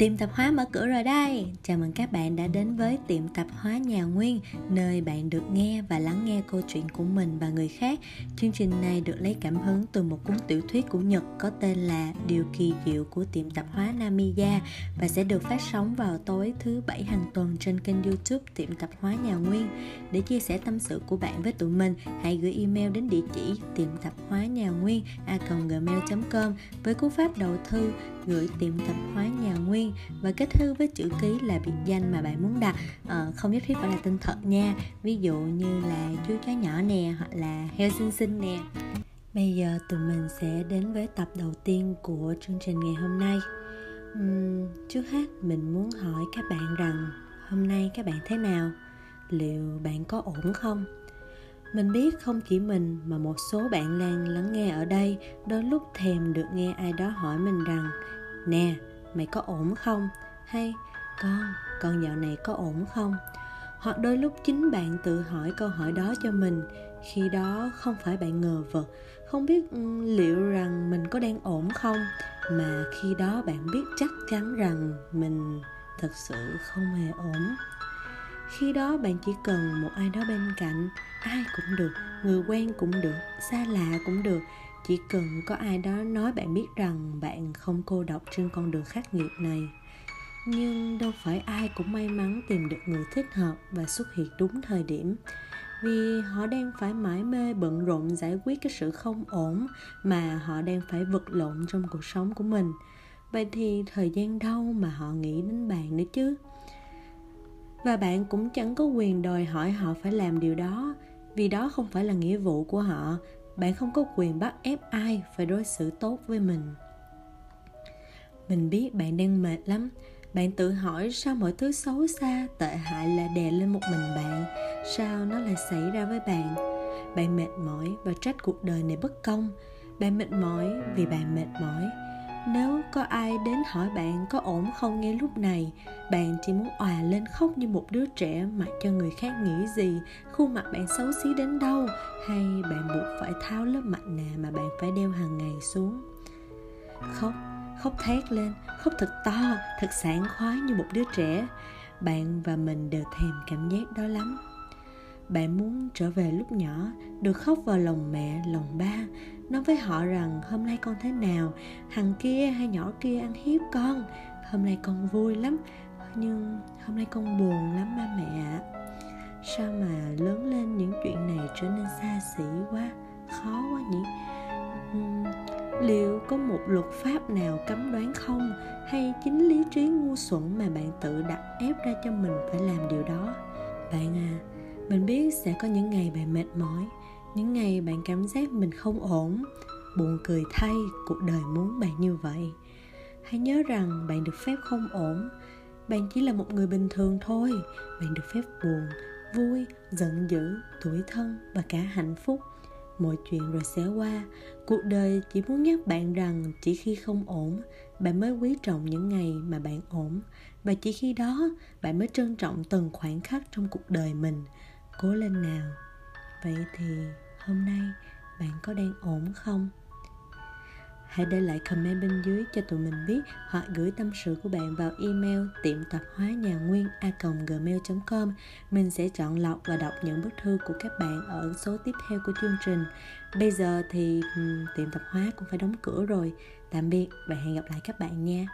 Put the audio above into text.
Tiệm tạp hóa mở cửa rồi đây. Chào mừng các bạn đã đến với tiệm tạp hóa Nhà Nguyên, nơi bạn được nghe và lắng nghe câu chuyện của mình và người khác. Chương trình này được lấy cảm hứng từ một cuốn tiểu thuyết của Nhật có tên là Điều kỳ diệu của tiệm tạp hóa Namiya và sẽ được phát sóng vào tối thứ bảy hàng tuần trên kênh YouTube tiệm tạp hóa Nhà Nguyên. Để chia sẻ tâm sự của bạn với tụi mình, hãy gửi email đến địa chỉ tiệm tạp hóa nhà nguyên a gmail.com với cú pháp đầu thư gửi tiệm tạp hóa nhà nguyên và kết thư với chữ ký là biệt danh mà bạn muốn đặt. À, không nhất thiết phải là tên thật nha. Ví dụ như là chú chó nhỏ nè hoặc là heo xinh xinh nè. Bây giờ tụi mình sẽ đến với tập đầu tiên của chương trình ngày hôm nay. Uhm, trước hết mình muốn hỏi các bạn rằng hôm nay các bạn thế nào? Liệu bạn có ổn không? Mình biết không chỉ mình mà một số bạn lan lắng nghe ở đây đôi lúc thèm được nghe ai đó hỏi mình rằng, nè, mày có ổn không? Hay, con con dạo này có ổn không? Hoặc đôi lúc chính bạn tự hỏi câu hỏi đó cho mình, khi đó không phải bạn ngờ vực, không biết ừ, liệu rằng mình có đang ổn không, mà khi đó bạn biết chắc chắn rằng mình thật sự không hề ổn khi đó bạn chỉ cần một ai đó bên cạnh, ai cũng được, người quen cũng được, xa lạ cũng được. Chỉ cần có ai đó nói bạn biết rằng bạn không cô độc trên con đường khắc nghiệt này. Nhưng đâu phải ai cũng may mắn tìm được người thích hợp và xuất hiện đúng thời điểm. Vì họ đang phải mãi mê bận rộn giải quyết cái sự không ổn mà họ đang phải vật lộn trong cuộc sống của mình. Vậy thì thời gian đâu mà họ nghĩ đến bạn nữa chứ? Và bạn cũng chẳng có quyền đòi hỏi họ phải làm điều đó, vì đó không phải là nghĩa vụ của họ. Bạn không có quyền bắt ép ai phải đối xử tốt với mình. Mình biết bạn đang mệt lắm. Bạn tự hỏi sao mọi thứ xấu xa, tệ hại lại đè lên một mình bạn. Sao nó lại xảy ra với bạn? Bạn mệt mỏi và trách cuộc đời này bất công. Bạn mệt mỏi vì bạn mệt mỏi nếu có ai đến hỏi bạn có ổn không ngay lúc này, bạn chỉ muốn òa lên khóc như một đứa trẻ mặc cho người khác nghĩ gì, khuôn mặt bạn xấu xí đến đâu, hay bạn buộc phải tháo lớp mặt nạ mà bạn phải đeo hàng ngày xuống? Khóc khóc thét lên, khóc thật to, thật sảng khoái như một đứa trẻ. Bạn và mình đều thèm cảm giác đó lắm bạn muốn trở về lúc nhỏ được khóc vào lòng mẹ lòng ba nói với họ rằng hôm nay con thế nào? Thằng kia hay nhỏ kia ăn hiếp con? Hôm nay con vui lắm nhưng hôm nay con buồn lắm ba mẹ ạ. Sao mà lớn lên những chuyện này trở nên xa xỉ quá khó quá nhỉ? Uhm, liệu có một luật pháp nào cấm đoán không? Hay chính lý trí ngu xuẩn mà bạn tự đặt ép ra cho mình phải làm điều đó? Bạn à mình biết sẽ có những ngày bạn mệt mỏi, những ngày bạn cảm giác mình không ổn, buồn cười thay, cuộc đời muốn bạn như vậy. Hãy nhớ rằng bạn được phép không ổn, bạn chỉ là một người bình thường thôi. Bạn được phép buồn, vui, giận dữ tuổi thân và cả hạnh phúc. Mọi chuyện rồi sẽ qua. Cuộc đời chỉ muốn nhắc bạn rằng chỉ khi không ổn, bạn mới quý trọng những ngày mà bạn ổn. Và chỉ khi đó, bạn mới trân trọng từng khoảnh khắc trong cuộc đời mình cố lên nào. Vậy thì hôm nay bạn có đang ổn không? Hãy để lại comment bên dưới cho tụi mình biết hoặc gửi tâm sự của bạn vào email tiệm tạp hóa nhà nguyên a gmail com. Mình sẽ chọn lọc và đọc những bức thư của các bạn ở số tiếp theo của chương trình. Bây giờ thì tiệm tạp hóa cũng phải đóng cửa rồi. Tạm biệt và hẹn gặp lại các bạn nha.